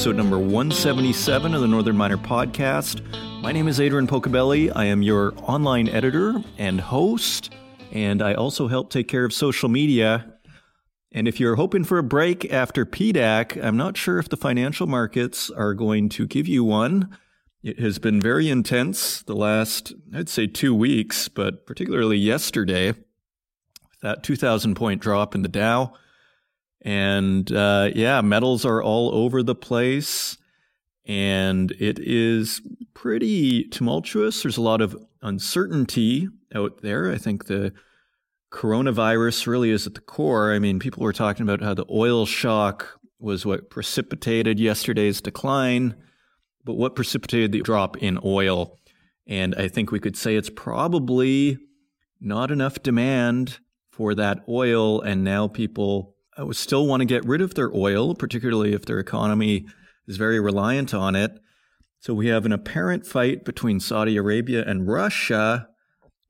episode number 177 of the Northern Miner Podcast. My name is Adrian Pocobelli. I am your online editor and host, and I also help take care of social media. And if you're hoping for a break after PDAC, I'm not sure if the financial markets are going to give you one. It has been very intense the last, I'd say, two weeks, but particularly yesterday, with that 2,000 point drop in the Dow. And uh, yeah, metals are all over the place. And it is pretty tumultuous. There's a lot of uncertainty out there. I think the coronavirus really is at the core. I mean, people were talking about how the oil shock was what precipitated yesterday's decline, but what precipitated the drop in oil? And I think we could say it's probably not enough demand for that oil. And now people uh, still want to get rid of their oil, particularly if their economy is very reliant on it. So we have an apparent fight between Saudi Arabia and Russia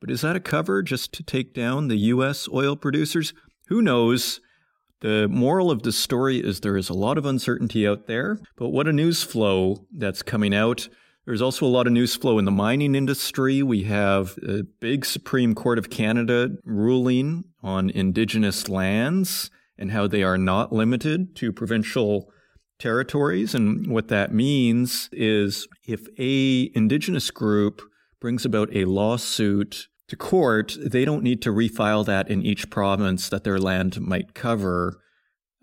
but is that a cover just to take down the U.S. oil producers? Who knows? The moral of the story is there is a lot of uncertainty out there, but what a news flow that's coming out. There's also a lot of news flow in the mining industry. We have a big Supreme Court of Canada ruling on Indigenous lands and how they are not limited to provincial territories. And what that means is if a Indigenous group brings about a lawsuit to court, they don't need to refile that in each province that their land might cover.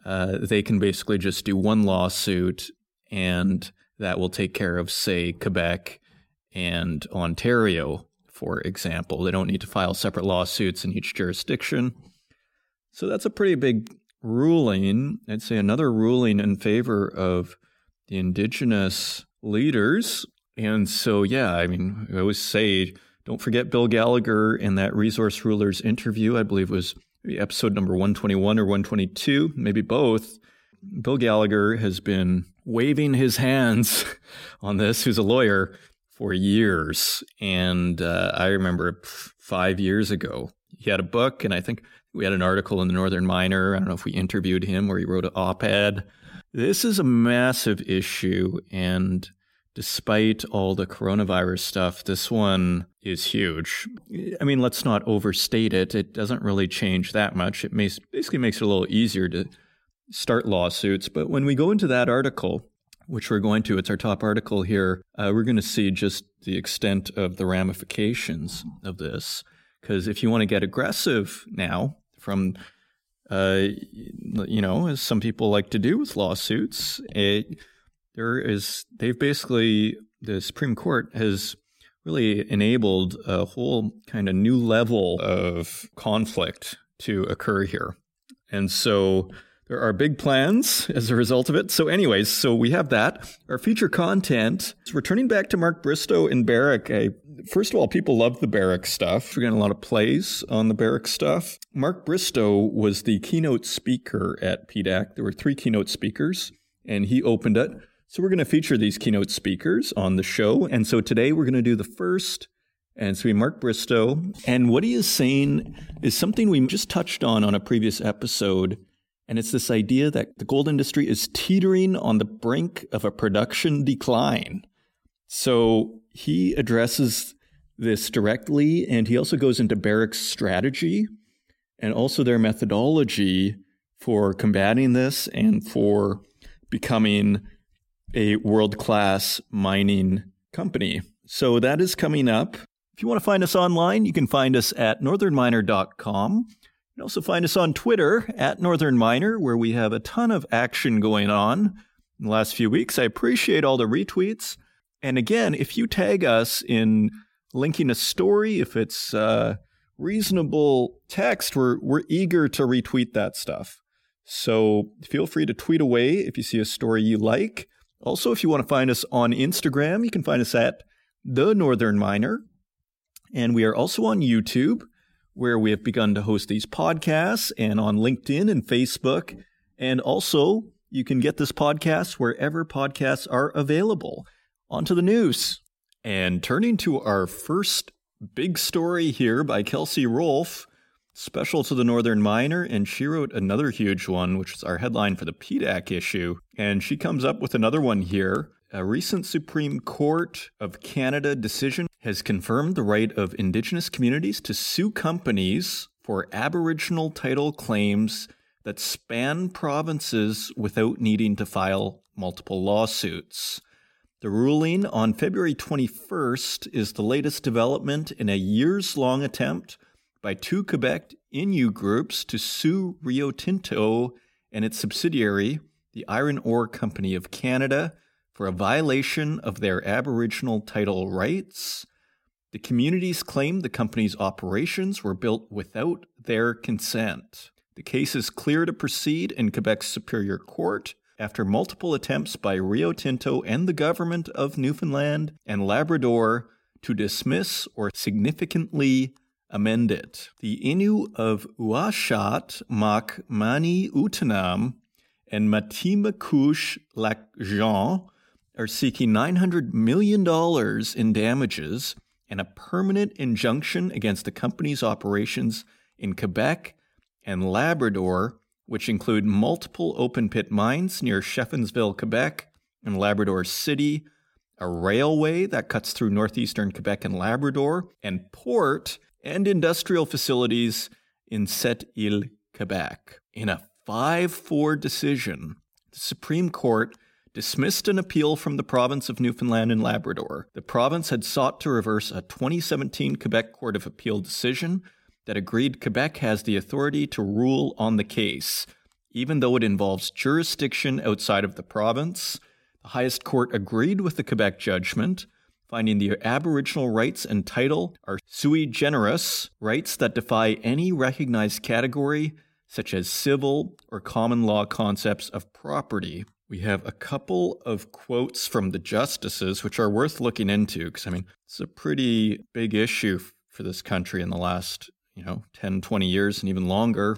Uh, they can basically just do one lawsuit, and that will take care of, say, Quebec and Ontario, for example. They don't need to file separate lawsuits in each jurisdiction. So that's a pretty big ruling. I'd say another ruling in favor of the Indigenous leaders. And so, yeah, I mean, I always say don't forget Bill Gallagher in that Resource Rulers interview. I believe it was episode number 121 or 122, maybe both. Bill Gallagher has been waving his hands on this, who's a lawyer, for years. And uh, I remember five years ago, he had a book, and I think we had an article in the Northern Miner. I don't know if we interviewed him or he wrote an op ed. This is a massive issue, and despite all the coronavirus stuff, this one is huge. I mean, let's not overstate it. It doesn't really change that much. It may, basically makes it a little easier to start lawsuits. But when we go into that article, which we're going to, it's our top article here, uh, we're going to see just the extent of the ramifications of this. Because if you want to get aggressive now from uh, you know, as some people like to do with lawsuits, it, there is they've basically the Supreme Court has really enabled a whole kind of new level of conflict to occur here. And so there are big plans as a result of it. So, anyways, so we have that. Our feature content is returning back to Mark Bristow and Barrick. I, first of all, people love the Barrick stuff. We're getting a lot of plays on the Barrick stuff. Mark Bristow was the keynote speaker at PDAC. There were three keynote speakers, and he opened it. So we're going to feature these keynote speakers on the show. And so today we're going to do the first, and it's going to be Mark Bristow. And what he is saying is something we just touched on on a previous episode. And it's this idea that the gold industry is teetering on the brink of a production decline. So he addresses this directly, and he also goes into Barrick's strategy and also their methodology for combating this and for becoming a world class mining company. So that is coming up. If you want to find us online, you can find us at northernminer.com. You can also find us on Twitter at Northern Miner, where we have a ton of action going on in the last few weeks. I appreciate all the retweets. And again, if you tag us in linking a story, if it's uh, reasonable text, we're, we're eager to retweet that stuff. So feel free to tweet away if you see a story you like. Also, if you want to find us on Instagram, you can find us at The Northern Miner. And we are also on YouTube, where we have begun to host these podcasts, and on LinkedIn and Facebook. And also, you can get this podcast wherever podcasts are available. On to the news. And turning to our first big story here by Kelsey Rolfe. special to the Northern Miner, and she wrote another huge one, which is our headline for the PDAC issue. And she comes up with another one here. A recent Supreme Court of Canada decision has confirmed the right of Indigenous communities to sue companies for Aboriginal title claims that span provinces without needing to file multiple lawsuits. The ruling on February 21st is the latest development in a years long attempt by two Quebec Innu groups to sue Rio Tinto and its subsidiary, the Iron Ore Company of Canada, for a violation of their Aboriginal title rights. The communities claim the company's operations were built without their consent. The case is clear to proceed in Quebec's Superior Court after multiple attempts by Rio Tinto and the government of Newfoundland and Labrador to dismiss or significantly amend it. The Innu of Uashat, Mak Mani Utanam, and Matimekush Lac Jean are seeking $900 million in damages and a permanent injunction against the company's operations in Quebec and Labrador which include multiple open pit mines near Schefferville, Quebec, and Labrador City, a railway that cuts through northeastern Quebec and Labrador, and port and industrial facilities in Sept-Îles, Quebec. In a 5 4 decision, the Supreme Court dismissed an appeal from the province of Newfoundland and Labrador. The province had sought to reverse a 2017 Quebec Court of Appeal decision that agreed Quebec has the authority to rule on the case, even though it involves jurisdiction outside of the province. The highest court agreed with the Quebec judgment, finding the Aboriginal rights and title are sui generis, rights that defy any recognized category, such as civil or common law concepts of property. We have a couple of quotes from the justices, which are worth looking into, because I mean, it's a pretty big issue for this country in the last you know, 10, 20 years and even longer.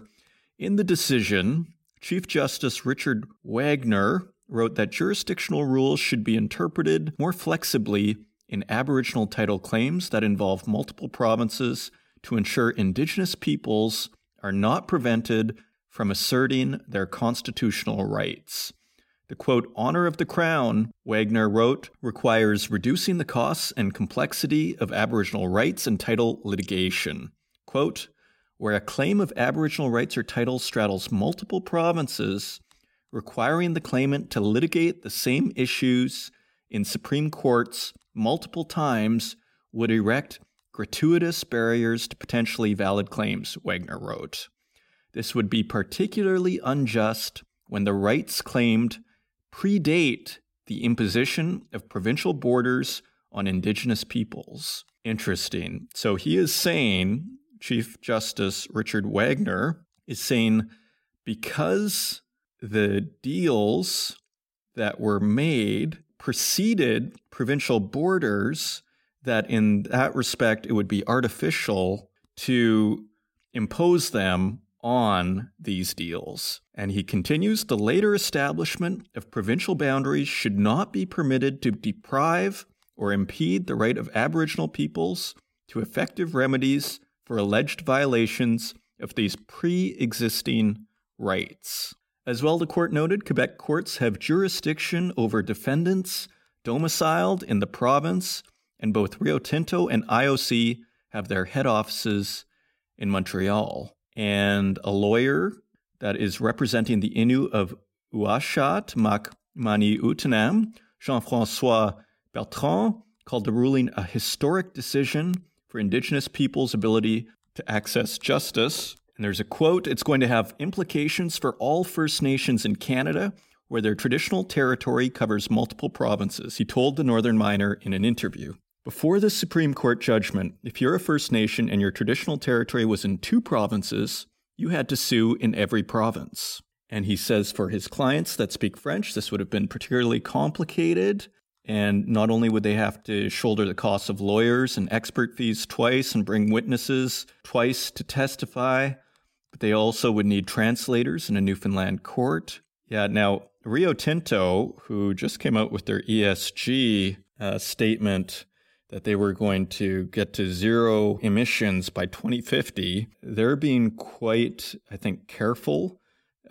In the decision, Chief Justice Richard Wagner wrote that jurisdictional rules should be interpreted more flexibly in Aboriginal title claims that involve multiple provinces to ensure Indigenous peoples are not prevented from asserting their constitutional rights. The quote, honor of the crown, Wagner wrote, requires reducing the costs and complexity of Aboriginal rights and title litigation quote, where a claim of Aboriginal rights or title straddles multiple provinces, requiring the claimant to litigate the same issues in Supreme Courts multiple times would erect gratuitous barriers to potentially valid claims, Wagner wrote. This would be particularly unjust when the rights claimed predate the imposition of provincial borders on Indigenous peoples. Interesting. So he is saying Chief Justice Richard Wagner is saying because the deals that were made preceded provincial borders, that in that respect it would be artificial to impose them on these deals. And he continues the later establishment of provincial boundaries should not be permitted to deprive or impede the right of Aboriginal peoples to effective remedies for alleged violations of these pre existing rights. As well, the court noted Quebec courts have jurisdiction over defendants domiciled in the province, and both Rio Tinto and IOC have their head offices in Montreal. And a lawyer that is representing the Innu of Uashat, Mak Mani Utanam, Jean Francois Bertrand, called the ruling a historic decision for Indigenous peoples' ability to access justice. And there's a quote it's going to have implications for all First Nations in Canada, where their traditional territory covers multiple provinces, he told the Northern Miner in an interview. Before the Supreme Court judgment, if you're a First Nation and your traditional territory was in two provinces, you had to sue in every province. And he says for his clients that speak French, this would have been particularly complicated and not only would they have to shoulder the costs of lawyers and expert fees twice and bring witnesses twice to testify, but they also would need translators in a Newfoundland court. Yeah, now Rio Tinto, who just came out with their ESG uh, statement, that they were going to get to zero emissions by 2050, they're being quite, I think, careful.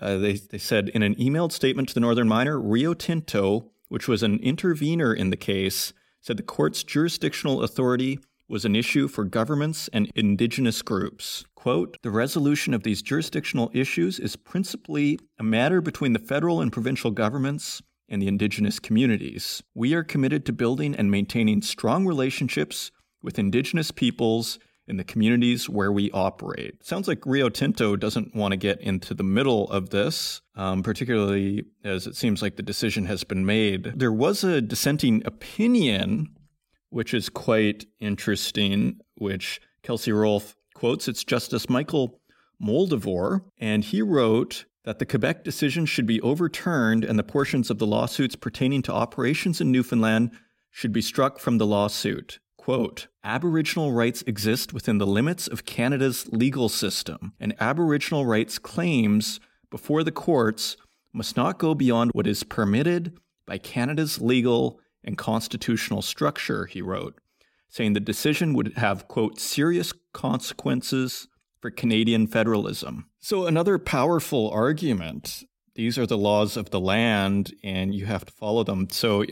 Uh, they, they said in an emailed statement to the Northern Miner, Rio Tinto, which was an intervener in the case, said the court's jurisdictional authority was an issue for governments and indigenous groups. Quote, the resolution of these jurisdictional issues is principally a matter between the federal and provincial governments and the indigenous communities. We are committed to building and maintaining strong relationships with indigenous peoples in the communities where we operate. Sounds like Rio Tinto doesn't want to get into the middle of this, um, particularly as it seems like the decision has been made. There was a dissenting opinion, which is quite interesting, which Kelsey Rolfe quotes. It's Justice Michael Moldaver, and he wrote that the Quebec decision should be overturned and the portions of the lawsuits pertaining to operations in Newfoundland should be struck from the lawsuit. Quote, Aboriginal rights exist within the limits of Canada's legal system, and Aboriginal rights claims before the courts must not go beyond what is permitted by Canada's legal and constitutional structure, he wrote, saying the decision would have, quote, serious consequences for Canadian federalism. So, another powerful argument these are the laws of the land and you have to follow them. So,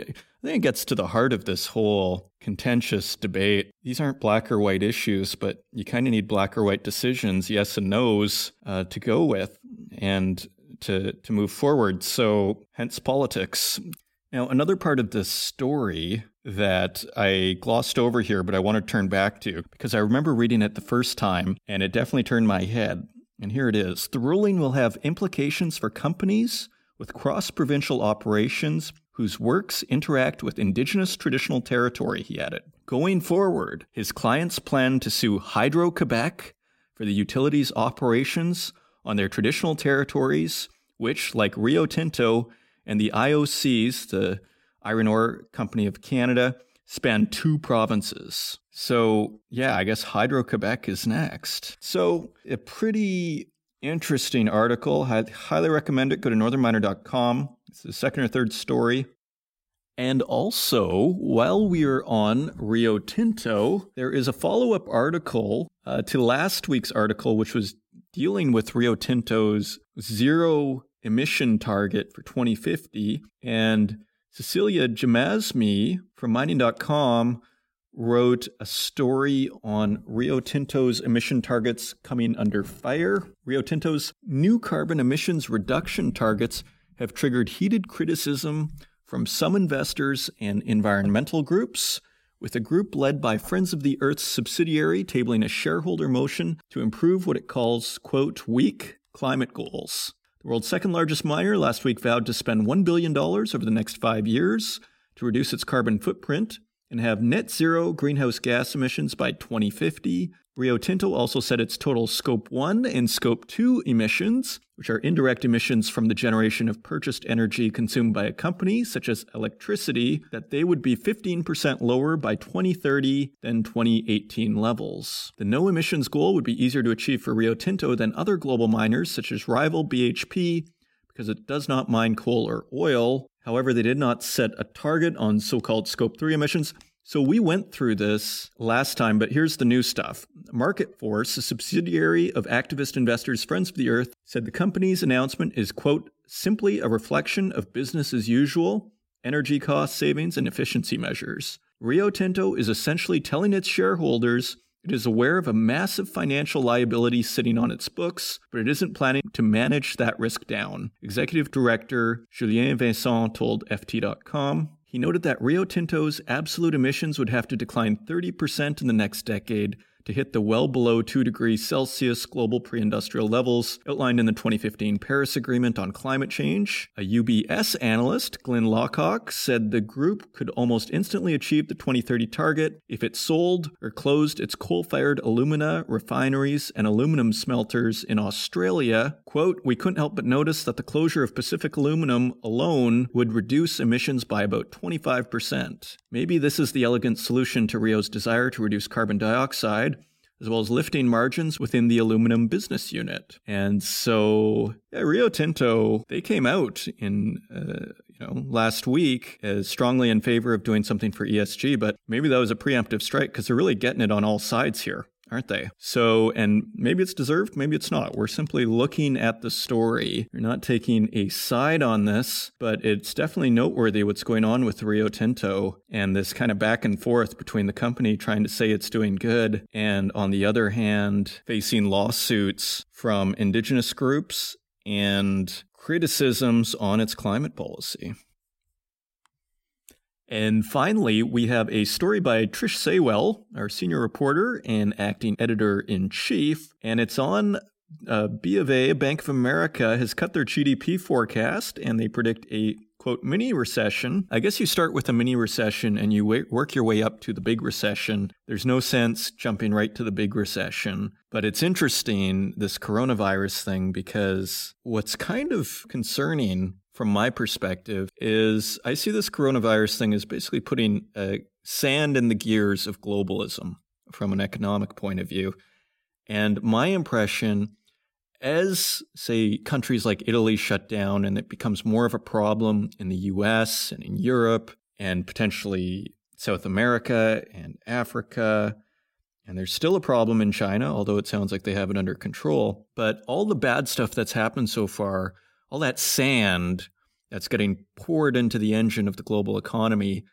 I think it gets to the heart of this whole contentious debate. These aren't black or white issues, but you kind of need black or white decisions, yes and no's, uh, to go with and to, to move forward. So, hence politics. Now, another part of this story that I glossed over here, but I want to turn back to because I remember reading it the first time and it definitely turned my head. And here it is The ruling will have implications for companies with cross provincial operations whose works interact with Indigenous traditional territory, he added. Going forward, his clients plan to sue Hydro Quebec for the utilities operations on their traditional territories, which, like Rio Tinto and the IOCs, the Iron Ore Company of Canada, span two provinces. So, yeah, I guess Hydro Quebec is next. So, a pretty interesting article. I highly recommend it. Go to northernminer.com. It's the second or third story. And also, while we are on Rio Tinto, there is a follow up article uh, to last week's article, which was dealing with Rio Tinto's zero emission target for 2050. And Cecilia Jamasmie from mining.com wrote a story on Rio Tinto's emission targets coming under fire. Rio Tinto's new carbon emissions reduction targets have triggered heated criticism from some investors and environmental groups, with a group led by Friends of the Earth's subsidiary tabling a shareholder motion to improve what it calls, quote, weak climate goals. The world's second largest miner last week vowed to spend $1 billion over the next five years to reduce its carbon footprint and have net zero greenhouse gas emissions by 2050 Rio Tinto also said its total Scope 1 and Scope 2 emissions, which are indirect emissions from the generation of purchased energy consumed by a company, such as electricity, that they would be 15% lower by 2030 than 2018 levels. The no emissions goal would be easier to achieve for Rio Tinto than other global miners, such as rival BHP, because it does not mine coal or oil. However, they did not set a target on so called Scope 3 emissions, so we went through this last time, but here's the new stuff. Market Force, a subsidiary of activist investors Friends of the Earth, said the company's announcement is, quote, simply a reflection of business as usual, energy cost savings, and efficiency measures. Rio Tinto is essentially telling its shareholders it is aware of a massive financial liability sitting on its books, but it isn't planning to manage that risk down. Executive Director Julien Vincent told FT.com. He noted that Rio Tinto's absolute emissions would have to decline 30% in the next decade to hit the well below 2 degrees Celsius global pre industrial levels outlined in the 2015 Paris Agreement on Climate Change. A UBS analyst, Glyn Lawcock, said the group could almost instantly achieve the 2030 target if it sold or closed its coal fired alumina refineries and aluminum smelters in Australia. Quote, We couldn't help but notice that the closure of Pacific Aluminum alone would reduce emissions by about 25%. Maybe this is the elegant solution to Rio's desire to reduce carbon dioxide as well as lifting margins within the aluminum business unit. And so yeah, Rio Tinto, they came out in uh, you know, last week as strongly in favor of doing something for ESG, but maybe that was a preemptive strike because they're really getting it on all sides here aren't they? So, and maybe it's deserved, maybe it's not. We're simply looking at the story. You're not taking a side on this, but it's definitely noteworthy what's going on with Rio Tinto and this kind of back and forth between the company trying to say it's doing good and, on the other hand, facing lawsuits from indigenous groups and criticisms on its climate policy. And finally, we have a story by Trish Saywell, our senior reporter and acting editor in chief, and it's on uh, B of A. Bank of America has cut their GDP forecast, and they predict a quote mini recession. I guess you start with a mini recession and you work your way up to the big recession. There's no sense jumping right to the big recession. But it's interesting, this coronavirus thing, because what's kind of concerning from my perspective is I see this coronavirus thing as basically putting uh, sand in the gears of globalism from an economic point of view. And my impression, as say countries like Italy shut down and it becomes more of a problem in the US and in Europe and potentially South America and Africa, and there's still a problem in China, although it sounds like they have it under control. But all the bad stuff that's happened so far all that sand that's getting poured into the engine of the global economy,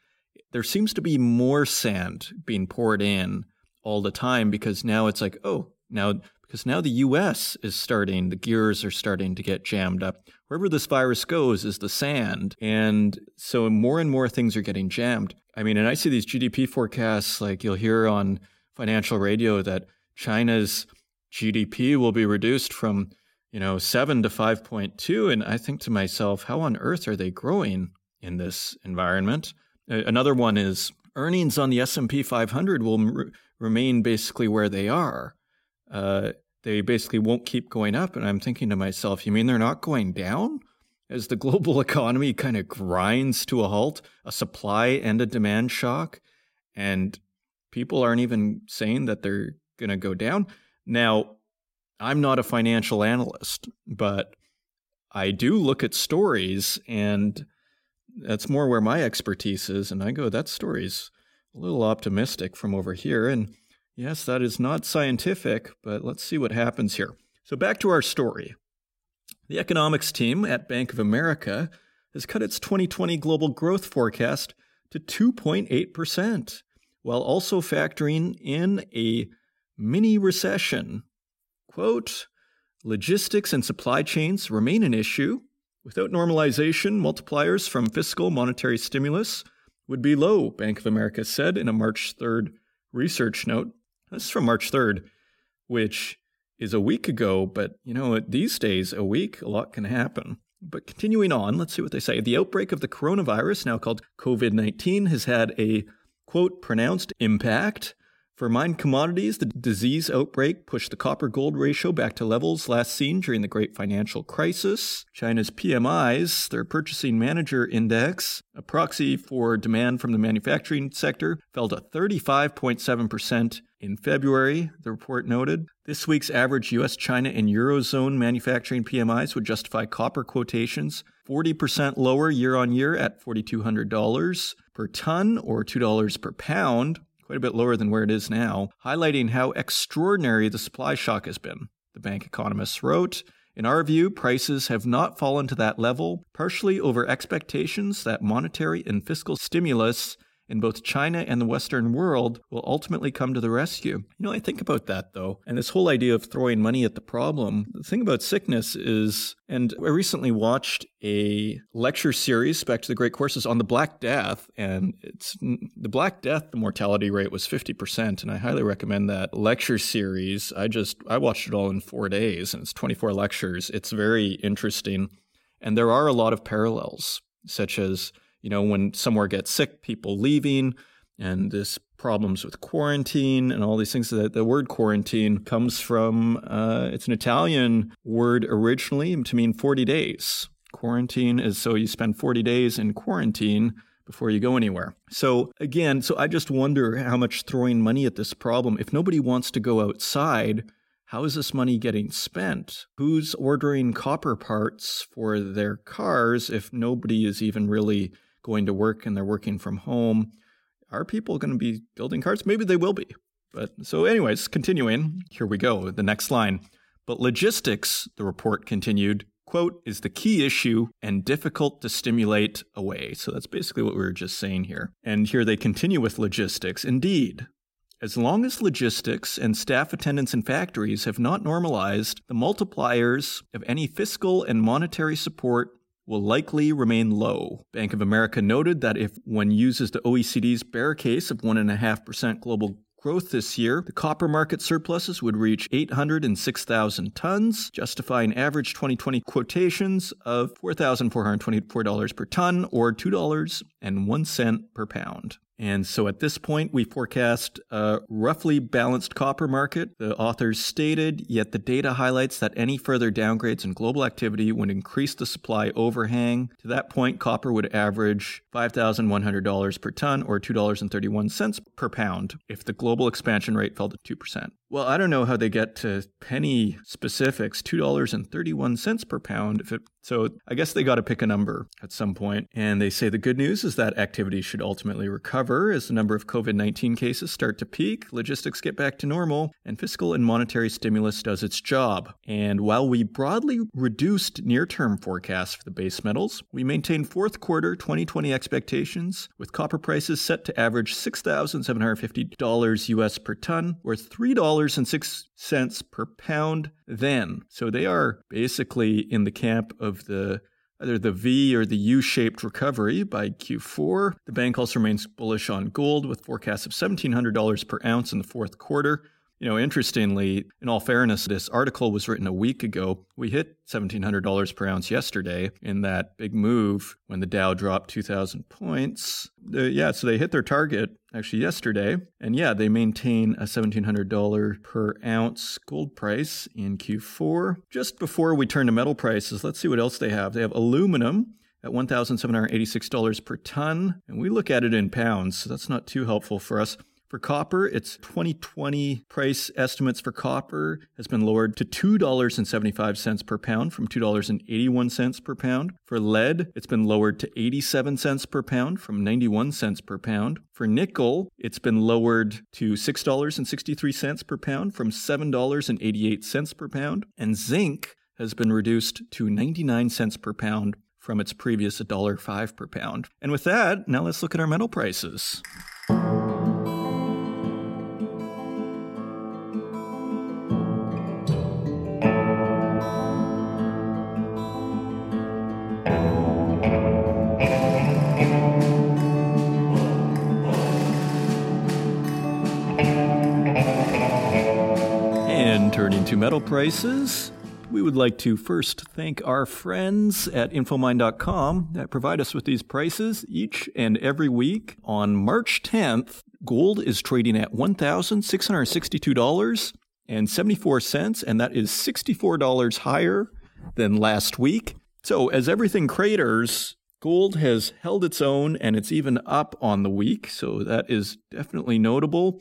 there seems to be more sand being poured in all the time because now it's like, oh, now because now the US is starting, the gears are starting to get jammed up. Wherever this virus goes is the sand. And so more and more things are getting jammed. I mean, and I see these GDP forecasts, like you'll hear on financial radio that China's GDP will be reduced from you know, 7 to 5.2 and I think to myself, how on earth are they growing in this environment? Another one is earnings on the S&P 500 will remain basically where they are. Uh, they basically won't keep going up and I'm thinking to myself, you mean they're not going down? As the global economy kind of grinds to a halt, a supply and a demand shock, and people aren't even saying that they're going to go down. Now, I'm not a financial analyst, but I do look at stories, and that's more where my expertise is. And I go, that story's a little optimistic from over here. And yes, that is not scientific, but let's see what happens here. So, back to our story. The economics team at Bank of America has cut its 2020 global growth forecast to 2.8%, while also factoring in a mini recession Quote, logistics and supply chains remain an issue. Without normalization, multipliers from fiscal monetary stimulus would be low, Bank of America said in a March 3rd research note. This is from March 3rd, which is a week ago, but you know, these days, a week, a lot can happen. But continuing on, let's see what they say. The outbreak of the coronavirus, now called COVID 19, has had a quote, pronounced impact for mined commodities, the disease outbreak pushed the copper gold ratio back to levels last seen during the great financial crisis. China's PMIs, their purchasing manager index, a proxy for demand from the manufacturing sector, fell to 35.7% in February, the report noted. This week's average US, China, and Eurozone manufacturing PMIs would justify copper quotations 40% lower year on year at $4,200 per ton or $2 per pound quite a bit lower than where it is now, highlighting how extraordinary the supply shock has been. The bank economists wrote, in our view, prices have not fallen to that level, partially over expectations that monetary and fiscal stimulus in both China and the Western world will ultimately come to the rescue. You know, I think about that though, and this whole idea of throwing money at the problem. The thing about sickness is, and I recently watched a lecture series back to the Great Courses on the Black Death, and it's the Black Death, the mortality rate was 50%, and I highly recommend that lecture series. I just, I watched it all in four days, and it's 24 lectures. It's very interesting. And there are a lot of parallels, such as you know, when somewhere gets sick, people leaving, and this problems with quarantine and all these things. That the word quarantine comes from uh, it's an Italian word originally to mean 40 days. Quarantine is so you spend 40 days in quarantine before you go anywhere. So again, so I just wonder how much throwing money at this problem. If nobody wants to go outside, how is this money getting spent? Who's ordering copper parts for their cars if nobody is even really going to work and they're working from home? Are people going to be building cars? Maybe they will be. But so, anyways, continuing, here we go. The next line. But logistics, the report continued, quote, is the key issue and difficult to stimulate away. So that's basically what we were just saying here. And here they continue with logistics. Indeed, as long as logistics and staff attendance in factories have not normalized, the multipliers of any fiscal and monetary support will likely remain low. Bank of America noted that if one uses the OECD's bear case of 1.5% global growth this year, the copper market surpluses would reach 806,000 tons, justifying average 2020 quotations of $4,424 per ton or $2.01 per pound. And so at this point, we forecast a roughly balanced copper market. The authors stated, yet the data highlights that any further downgrades in global activity would increase the supply overhang. To that point, copper would average $5,100 per ton or $2.31 per pound if the global expansion rate fell to 2%. Well, I don't know how they get to penny specifics, $2.31 per pound. If it, so I guess they got to pick a number at some point. And they say the good news is that activity should ultimately recover as the number of COVID 19 cases start to peak, logistics get back to normal, and fiscal and monetary stimulus does its job. And while we broadly reduced near term forecasts for the base metals, we maintain fourth quarter 2020 expectations with copper prices set to average $6,750 US per ton, or $3 $2.06 per pound then. So they are basically in the camp of the either the V or the U shaped recovery by Q4. The bank also remains bullish on gold with forecasts of $1,700 per ounce in the fourth quarter. You know, interestingly, in all fairness, this article was written a week ago. We hit $1,700 per ounce yesterday in that big move when the Dow dropped 2,000 points. Uh, yeah, so they hit their target actually yesterday. And yeah, they maintain a $1,700 per ounce gold price in Q4. Just before we turn to metal prices, let's see what else they have. They have aluminum at $1,786 per ton. And we look at it in pounds, so that's not too helpful for us. For copper, its 2020 price estimates for copper has been lowered to $2.75 per pound from $2.81 per pound. For lead, it's been lowered to 87 cents per pound from 91 cents per pound. For nickel, it's been lowered to $6.63 per pound from $7.88 per pound. And zinc has been reduced to 99 cents per pound from its previous $1.05 per pound. And with that, now let's look at our metal prices. Metal prices, we would like to first thank our friends at Infomine.com that provide us with these prices each and every week. On March 10th, gold is trading at $1,662.74, and that is $64 higher than last week. So, as everything craters, gold has held its own and it's even up on the week. So, that is definitely notable.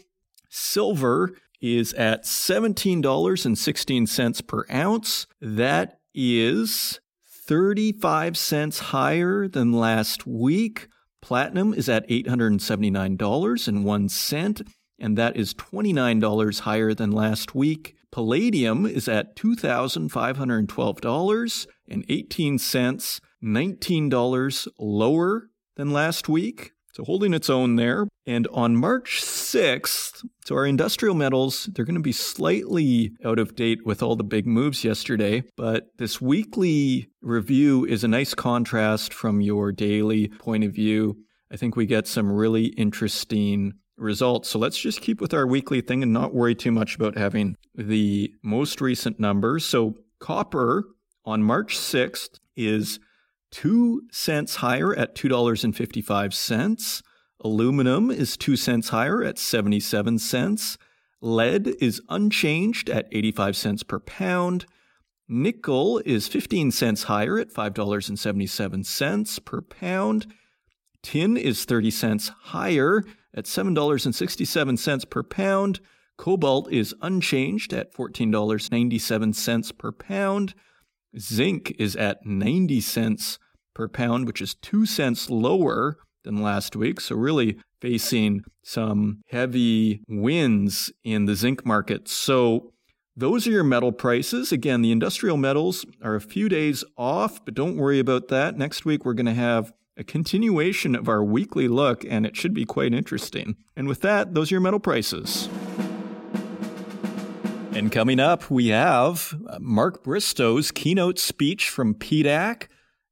Silver is at $17.16 per ounce. That is 35 cents higher than last week. Platinum is at $879.01, and that is $29 higher than last week. Palladium is at $2,512.18, $19 lower than last week. So holding its own there. And on March 6th, so our industrial metals, they're going to be slightly out of date with all the big moves yesterday, but this weekly review is a nice contrast from your daily point of view. I think we get some really interesting results. So let's just keep with our weekly thing and not worry too much about having the most recent numbers. So copper on March 6th is 2 cents higher at $2.55. Aluminum is 2 cents higher at 77 cents. Lead is unchanged at 85 cents per pound. Nickel is 15 cents higher at $5.77 per pound. Tin is 30 cents higher at $7.67 per pound. Cobalt is unchanged at $14.97 per pound. Zinc is at 90 cents per pound, which is 2 cents lower than last week. So, really facing some heavy winds in the zinc market. So, those are your metal prices. Again, the industrial metals are a few days off, but don't worry about that. Next week, we're going to have a continuation of our weekly look, and it should be quite interesting. And with that, those are your metal prices. And coming up, we have uh, Mark Bristow's keynote speech from PDAC.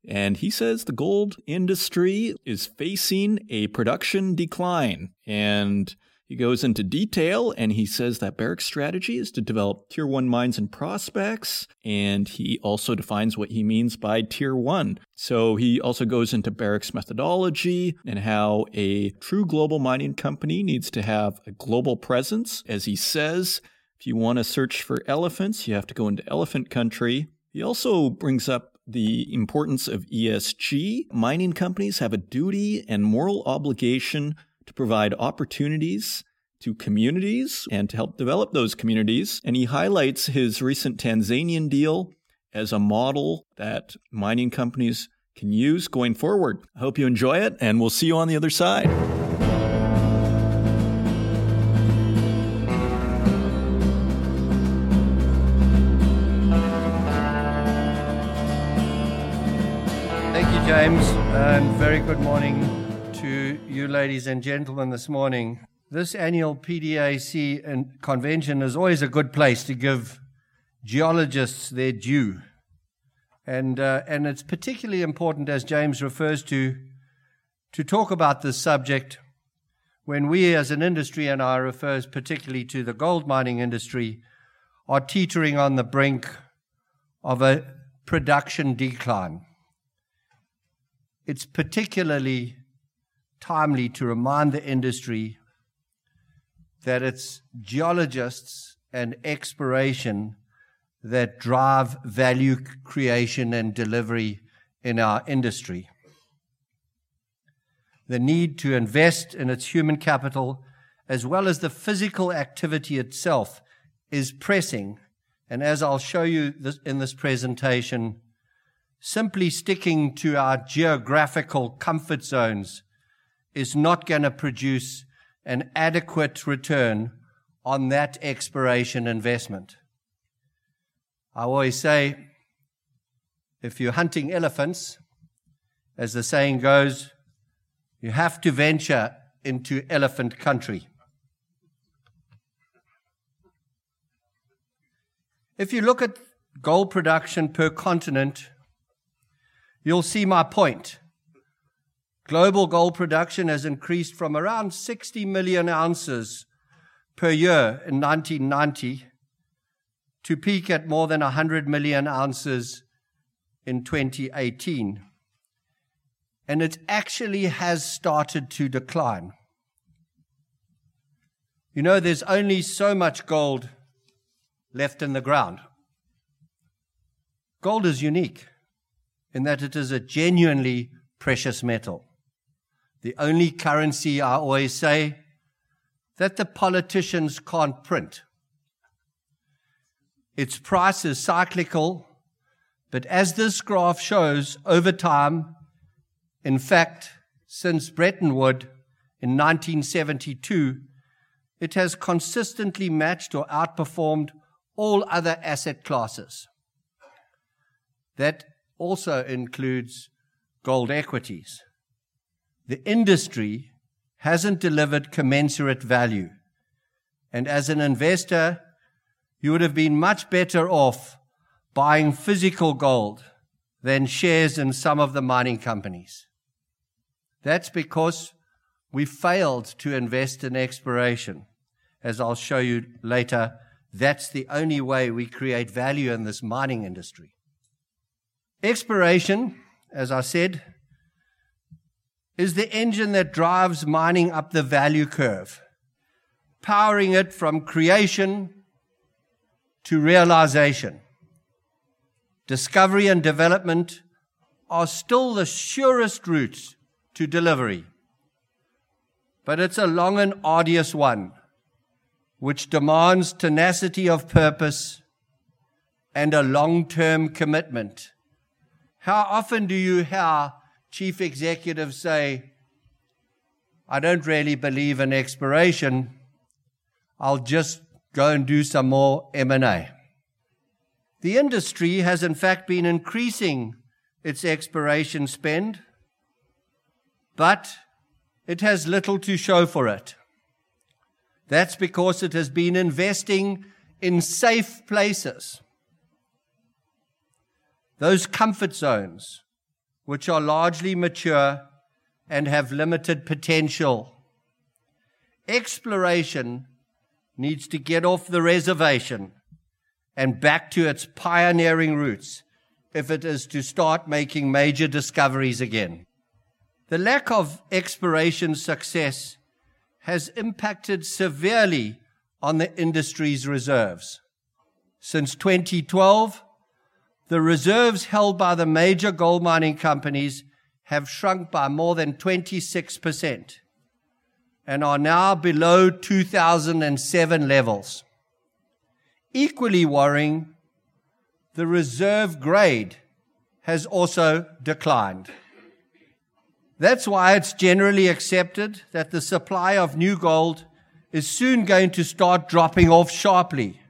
And he says the gold industry is facing a production decline. And he goes into detail and he says that Barrick's strategy is to develop tier one mines and prospects. And he also defines what he means by tier one. So he also goes into Barrick's methodology and how a true global mining company needs to have a global presence. As he says, if you want to search for elephants, you have to go into elephant country. He also brings up the importance of ESG. Mining companies have a duty and moral obligation to provide opportunities to communities and to help develop those communities. And he highlights his recent Tanzanian deal as a model that mining companies can use going forward. I hope you enjoy it, and we'll see you on the other side. James, and very good morning to you, ladies and gentlemen, this morning. This annual PDAC convention is always a good place to give geologists their due. And, uh, and it's particularly important, as James refers to, to talk about this subject when we as an industry, and I refers particularly to the gold mining industry, are teetering on the brink of a production decline it's particularly timely to remind the industry that it's geologists and exploration that drive value creation and delivery in our industry. The need to invest in its human capital as well as the physical activity itself is pressing. And as I'll show you this, in this presentation, simply sticking to our geographical comfort zones is not going to produce an adequate return on that exploration investment. I always say, if you're hunting elephants, as the saying goes, you have to venture into elephant country. If you look at gold production per continent, you'll see my point. Global gold production has increased from around 60 million ounces per year in 1990 to peak at more than 100 million ounces in 2018. And it actually has started to decline. You know, there's only so much gold left in the ground. Gold is unique in that it is a genuinely precious metal. The only currency I always say that the politicians can't print. Its price is cyclical, but as this graph shows, over time, in fact, since Bretton Woods in 1972, it has consistently matched or outperformed all other asset classes. That also includes gold equities. The industry hasn't delivered commensurate value. And as an investor, you would have been much better off buying physical gold than shares in some of the mining companies. That's because we failed to invest in exploration. As I'll show you later, that's the only way we create value in this mining industry. Exploration, as I said, is the engine that drives mining up the value curve, powering it from creation to realization. Discovery and development are still the surest routes to delivery, but it's a long and arduous one which demands tenacity of purpose and a long-term commitment. How often do you hear chief executives say, I don't really believe in exploration. I'll just go and do some more M&A. The industry has in fact been increasing its exploration spend, but it has little to show for it. That's because it has been investing in safe places. Those comfort zones, which are largely mature and have limited potential. Exploration needs to get off the reservation and back to its pioneering roots if it is to start making major discoveries again. The lack of exploration success has impacted severely on the industry's reserves. Since 2012, the reserves held by the major gold mining companies have shrunk by more than 26% and are now below 2007 levels. Equally worrying, the reserve grade has also declined. That's why it's generally accepted that the supply of new gold is soon going to start dropping off sharply,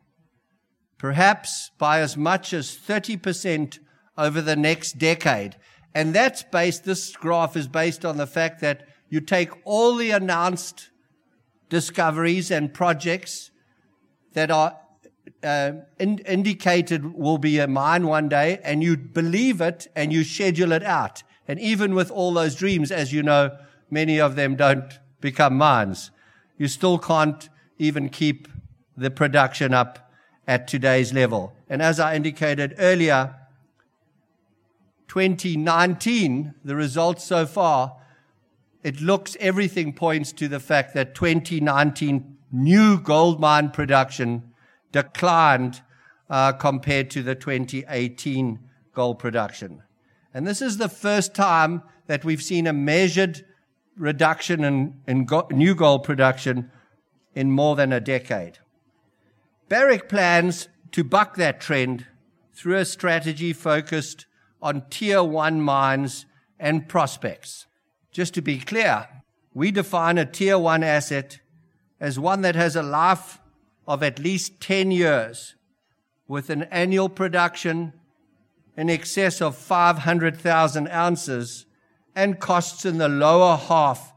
perhaps by as much as 30% over the next decade. And that's based, this graph is based on the fact that you take all the announced discoveries and projects that are uh, in, indicated will be a mine one day, and you believe it and you schedule it out. And even with all those dreams, as you know, many of them don't become mines. You still can't even keep the production up at today's level. And as I indicated earlier, 2019, the results so far, it looks, everything points to the fact that 2019 new gold mine production declined uh, compared to the 2018 gold production. And this is the first time that we've seen a measured reduction in, in go- new gold production in more than a decade. Barrick plans to buck that trend through a strategy focused on tier one mines and prospects. Just to be clear, we define a tier one asset as one that has a life of at least 10 years with an annual production in excess of 500,000 ounces and costs in the lower half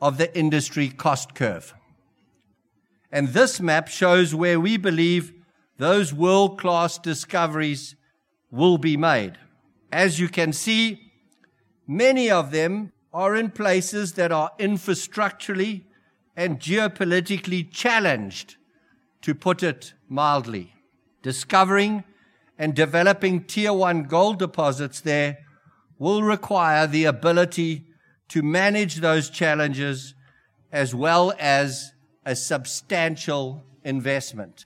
of the industry cost curve. And this map shows where we believe those world class discoveries will be made. As you can see, many of them are in places that are infrastructurally and geopolitically challenged, to put it mildly. Discovering and developing tier one gold deposits there will require the ability to manage those challenges as well as a substantial investment.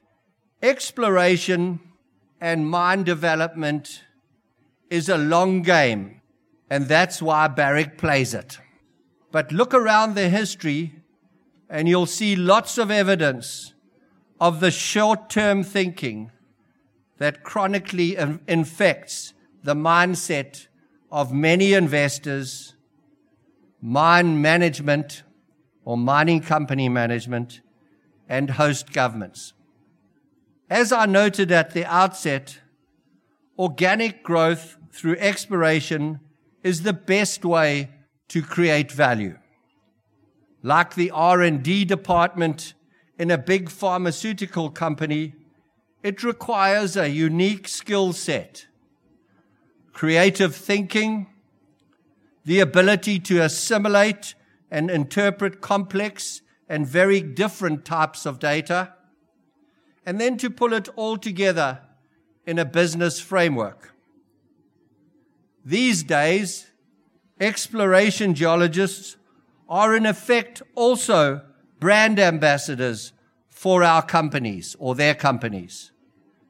Exploration and mine development is a long game, and that's why Barrick plays it. But look around the history, and you'll see lots of evidence of the short term thinking that chronically infects the mindset of many investors, mine management or mining company management, and host governments. As I noted at the outset, organic growth through exploration is the best way to create value. Like the R&D department in a big pharmaceutical company, it requires a unique skill set, creative thinking, the ability to assimilate and interpret complex and very different types of data, and then to pull it all together in a business framework. These days, exploration geologists are in effect also brand ambassadors for our companies or their companies.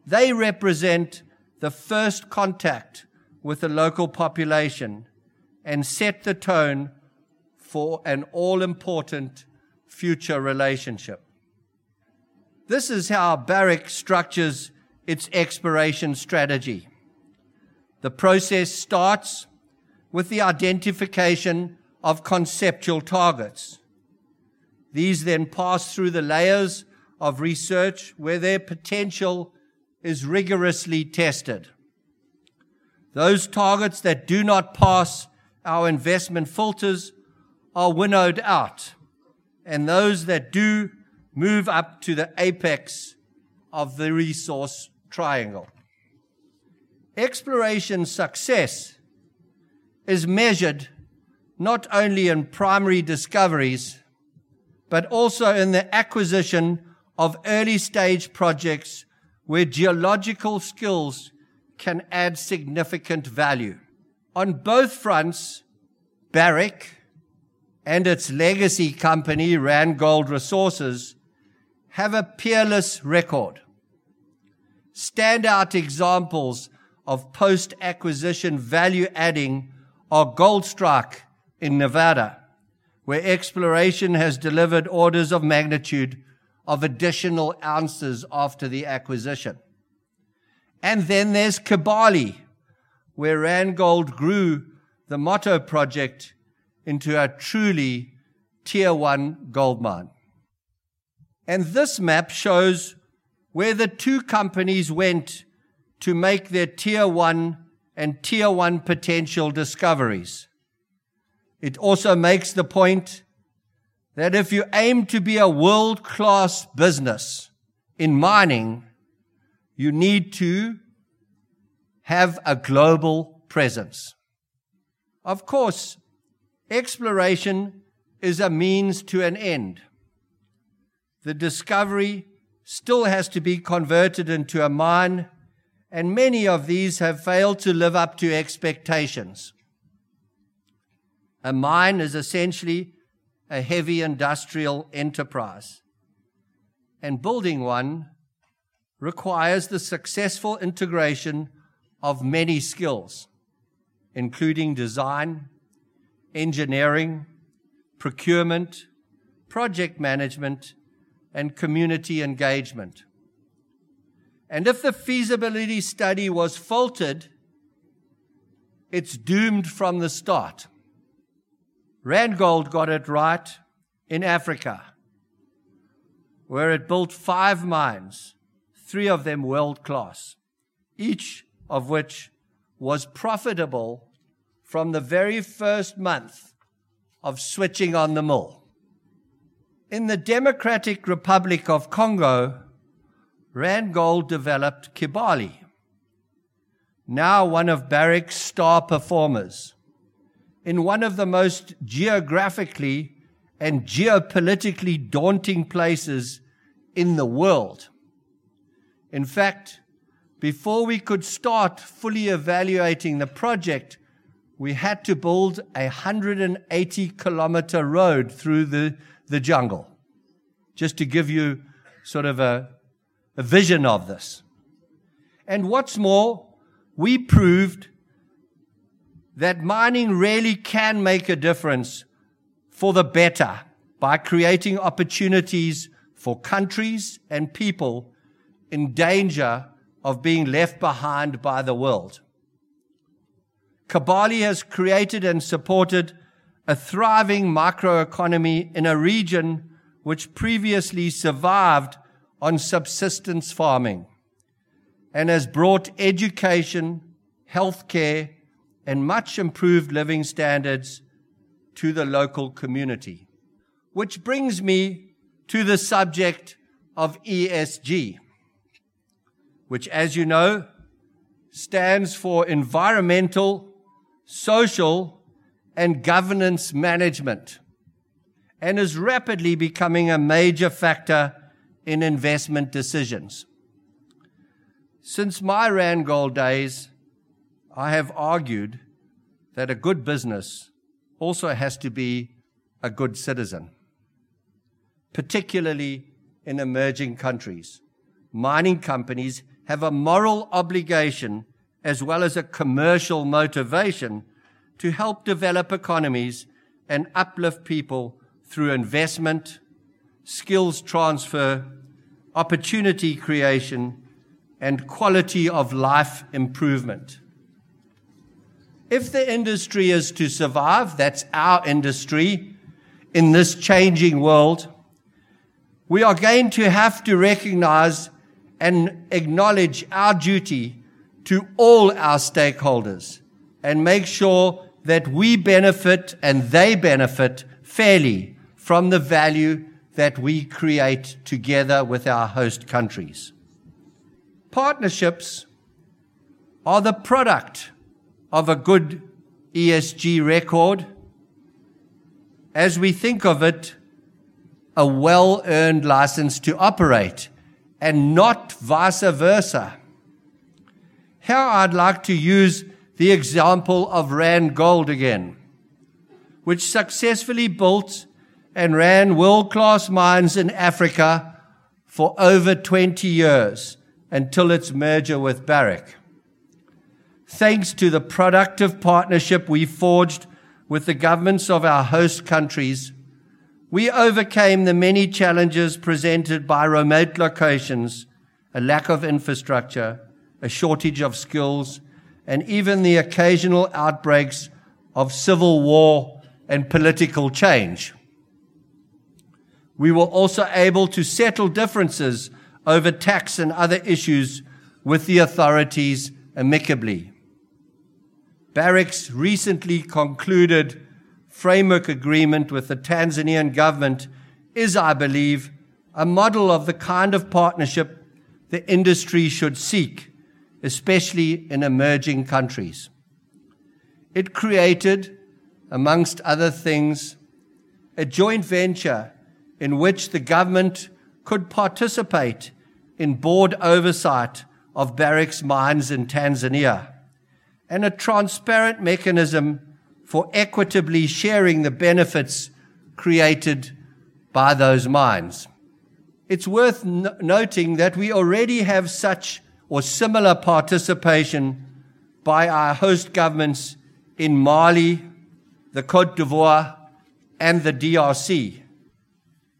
They represent the first contact with the local population and set the tone for an all important future relationship. This is how Barrick structures its exploration strategy. The process starts with the identification of conceptual targets. These then pass through the layers of research where their potential is rigorously tested. Those targets that do not pass our investment filters are winnowed out, and those that do move up to the apex of the resource triangle. Exploration success is measured not only in primary discoveries, but also in the acquisition of early stage projects where geological skills can add significant value. On both fronts, Barrick and its legacy company, Randgold Resources, have a peerless record. Standout examples of post acquisition value adding are Goldstrike in Nevada, where exploration has delivered orders of magnitude of additional ounces after the acquisition. And then there's Kibali, where Randgold grew the Moto project into a truly tier one gold mine. And this map shows where the two companies went to make their tier one and tier one potential discoveries. It also makes the point that if you aim to be a world class business in mining, you need to have a global presence. Of course, exploration is a means to an end. The discovery still has to be converted into a mine, and many of these have failed to live up to expectations. A mine is essentially a heavy industrial enterprise. And building one requires the successful integration of many skills, including design, engineering, procurement, project management, and community engagement. And if the feasibility study was faulted, it's doomed from the start. Randgold got it right in Africa, where it built five mines, three of them world class, each of which was profitable from the very first month of switching on the mill. In the Democratic Republic of Congo, Randgold developed Kibali, now one of Barrick's star performers in one of the most geographically and geopolitically daunting places in the world. In fact, before we could start fully evaluating the project, we had to build a 180 kilometer road through the, the jungle, just to give you sort of a, a vision of this. And what's more, we proved that mining really can make a difference for the better by creating opportunities for countries and people in danger of being left behind by the world. Kibali has created and supported a thriving microeconomy in a region which previously survived on subsistence farming and has brought education, healthcare, and much improved living standards to the local community. Which brings me to the subject of ESG, which, as you know, stands for environmental, social, and governance management and is rapidly becoming a major factor in investment decisions. Since my Randgold days, I have argued that a good business also has to be a good citizen, particularly in emerging countries. Mining companies have a moral obligation as well as a commercial motivation to help develop economies and uplift people through investment, skills transfer, opportunity creation, and quality of life improvement. If the industry is to survive, that's our industry in this changing world, we are going to have to recognize and acknowledge our duty to all our stakeholders and make sure that we benefit and they benefit fairly from the value that we create together with our host countries. Partnerships are the product of a good ESG record. As we think of it, a well earned license to operate and not vice versa. Here I'd like to use the example of Randgold again, which successfully built and ran world class mines in Africa for over 20 years until its merger with Barrick. Thanks to the productive partnership we forged with the governments of our host countries, we overcame the many challenges presented by remote locations, a lack of infrastructure, a shortage of skills, and even the occasional outbreaks of civil war and political change. We were also able to settle differences over tax and other issues with the authorities amicably. Barrick's recently concluded framework agreement with the Tanzanian government is, I believe, a model of the kind of partnership the industry should seek especially in emerging countries. It created, amongst other things, a joint venture in which the government could participate in board oversight of Barrick's mines in Tanzania and a transparent mechanism for equitably sharing the benefits created by those mines. It's worth noting that we already have such or similar participation by our host governments in Mali, the Cote d'Ivoire, and the DRC.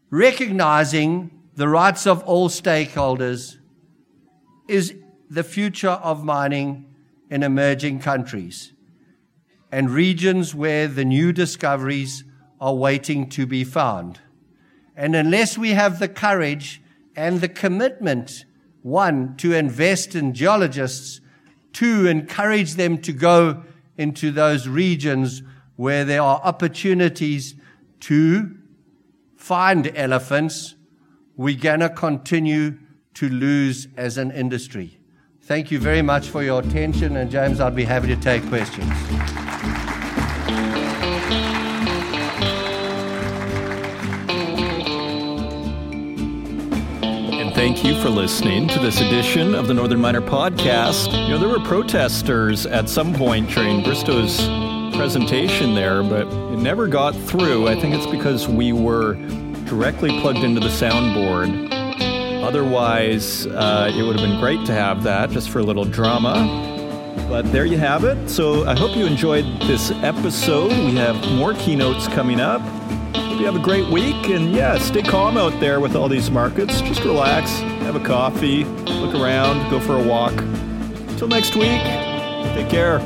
Recognizing the rights of all stakeholders is the future of mining in emerging countries and regions where the new discoveries are waiting to be found. And unless we have the courage and the commitment one, to invest in geologists, two, encourage them to go into those regions where there are opportunities to find elephants, we're going to continue to lose as an industry. Thank you very much for your attention, and James, I'd be happy to take questions. Thank you for listening to this edition of the Northern Miner Podcast. You know, there were protesters at some point during Bristow's presentation there, but it never got through. I think it's because we were directly plugged into the soundboard. Otherwise, uh, it would have been great to have that just for a little drama. But there you have it. So I hope you enjoyed this episode. We have more keynotes coming up. Hope you have a great week. And yeah, stay calm out there with all these markets. Just relax, have a coffee, look around, go for a walk. Until next week, take care.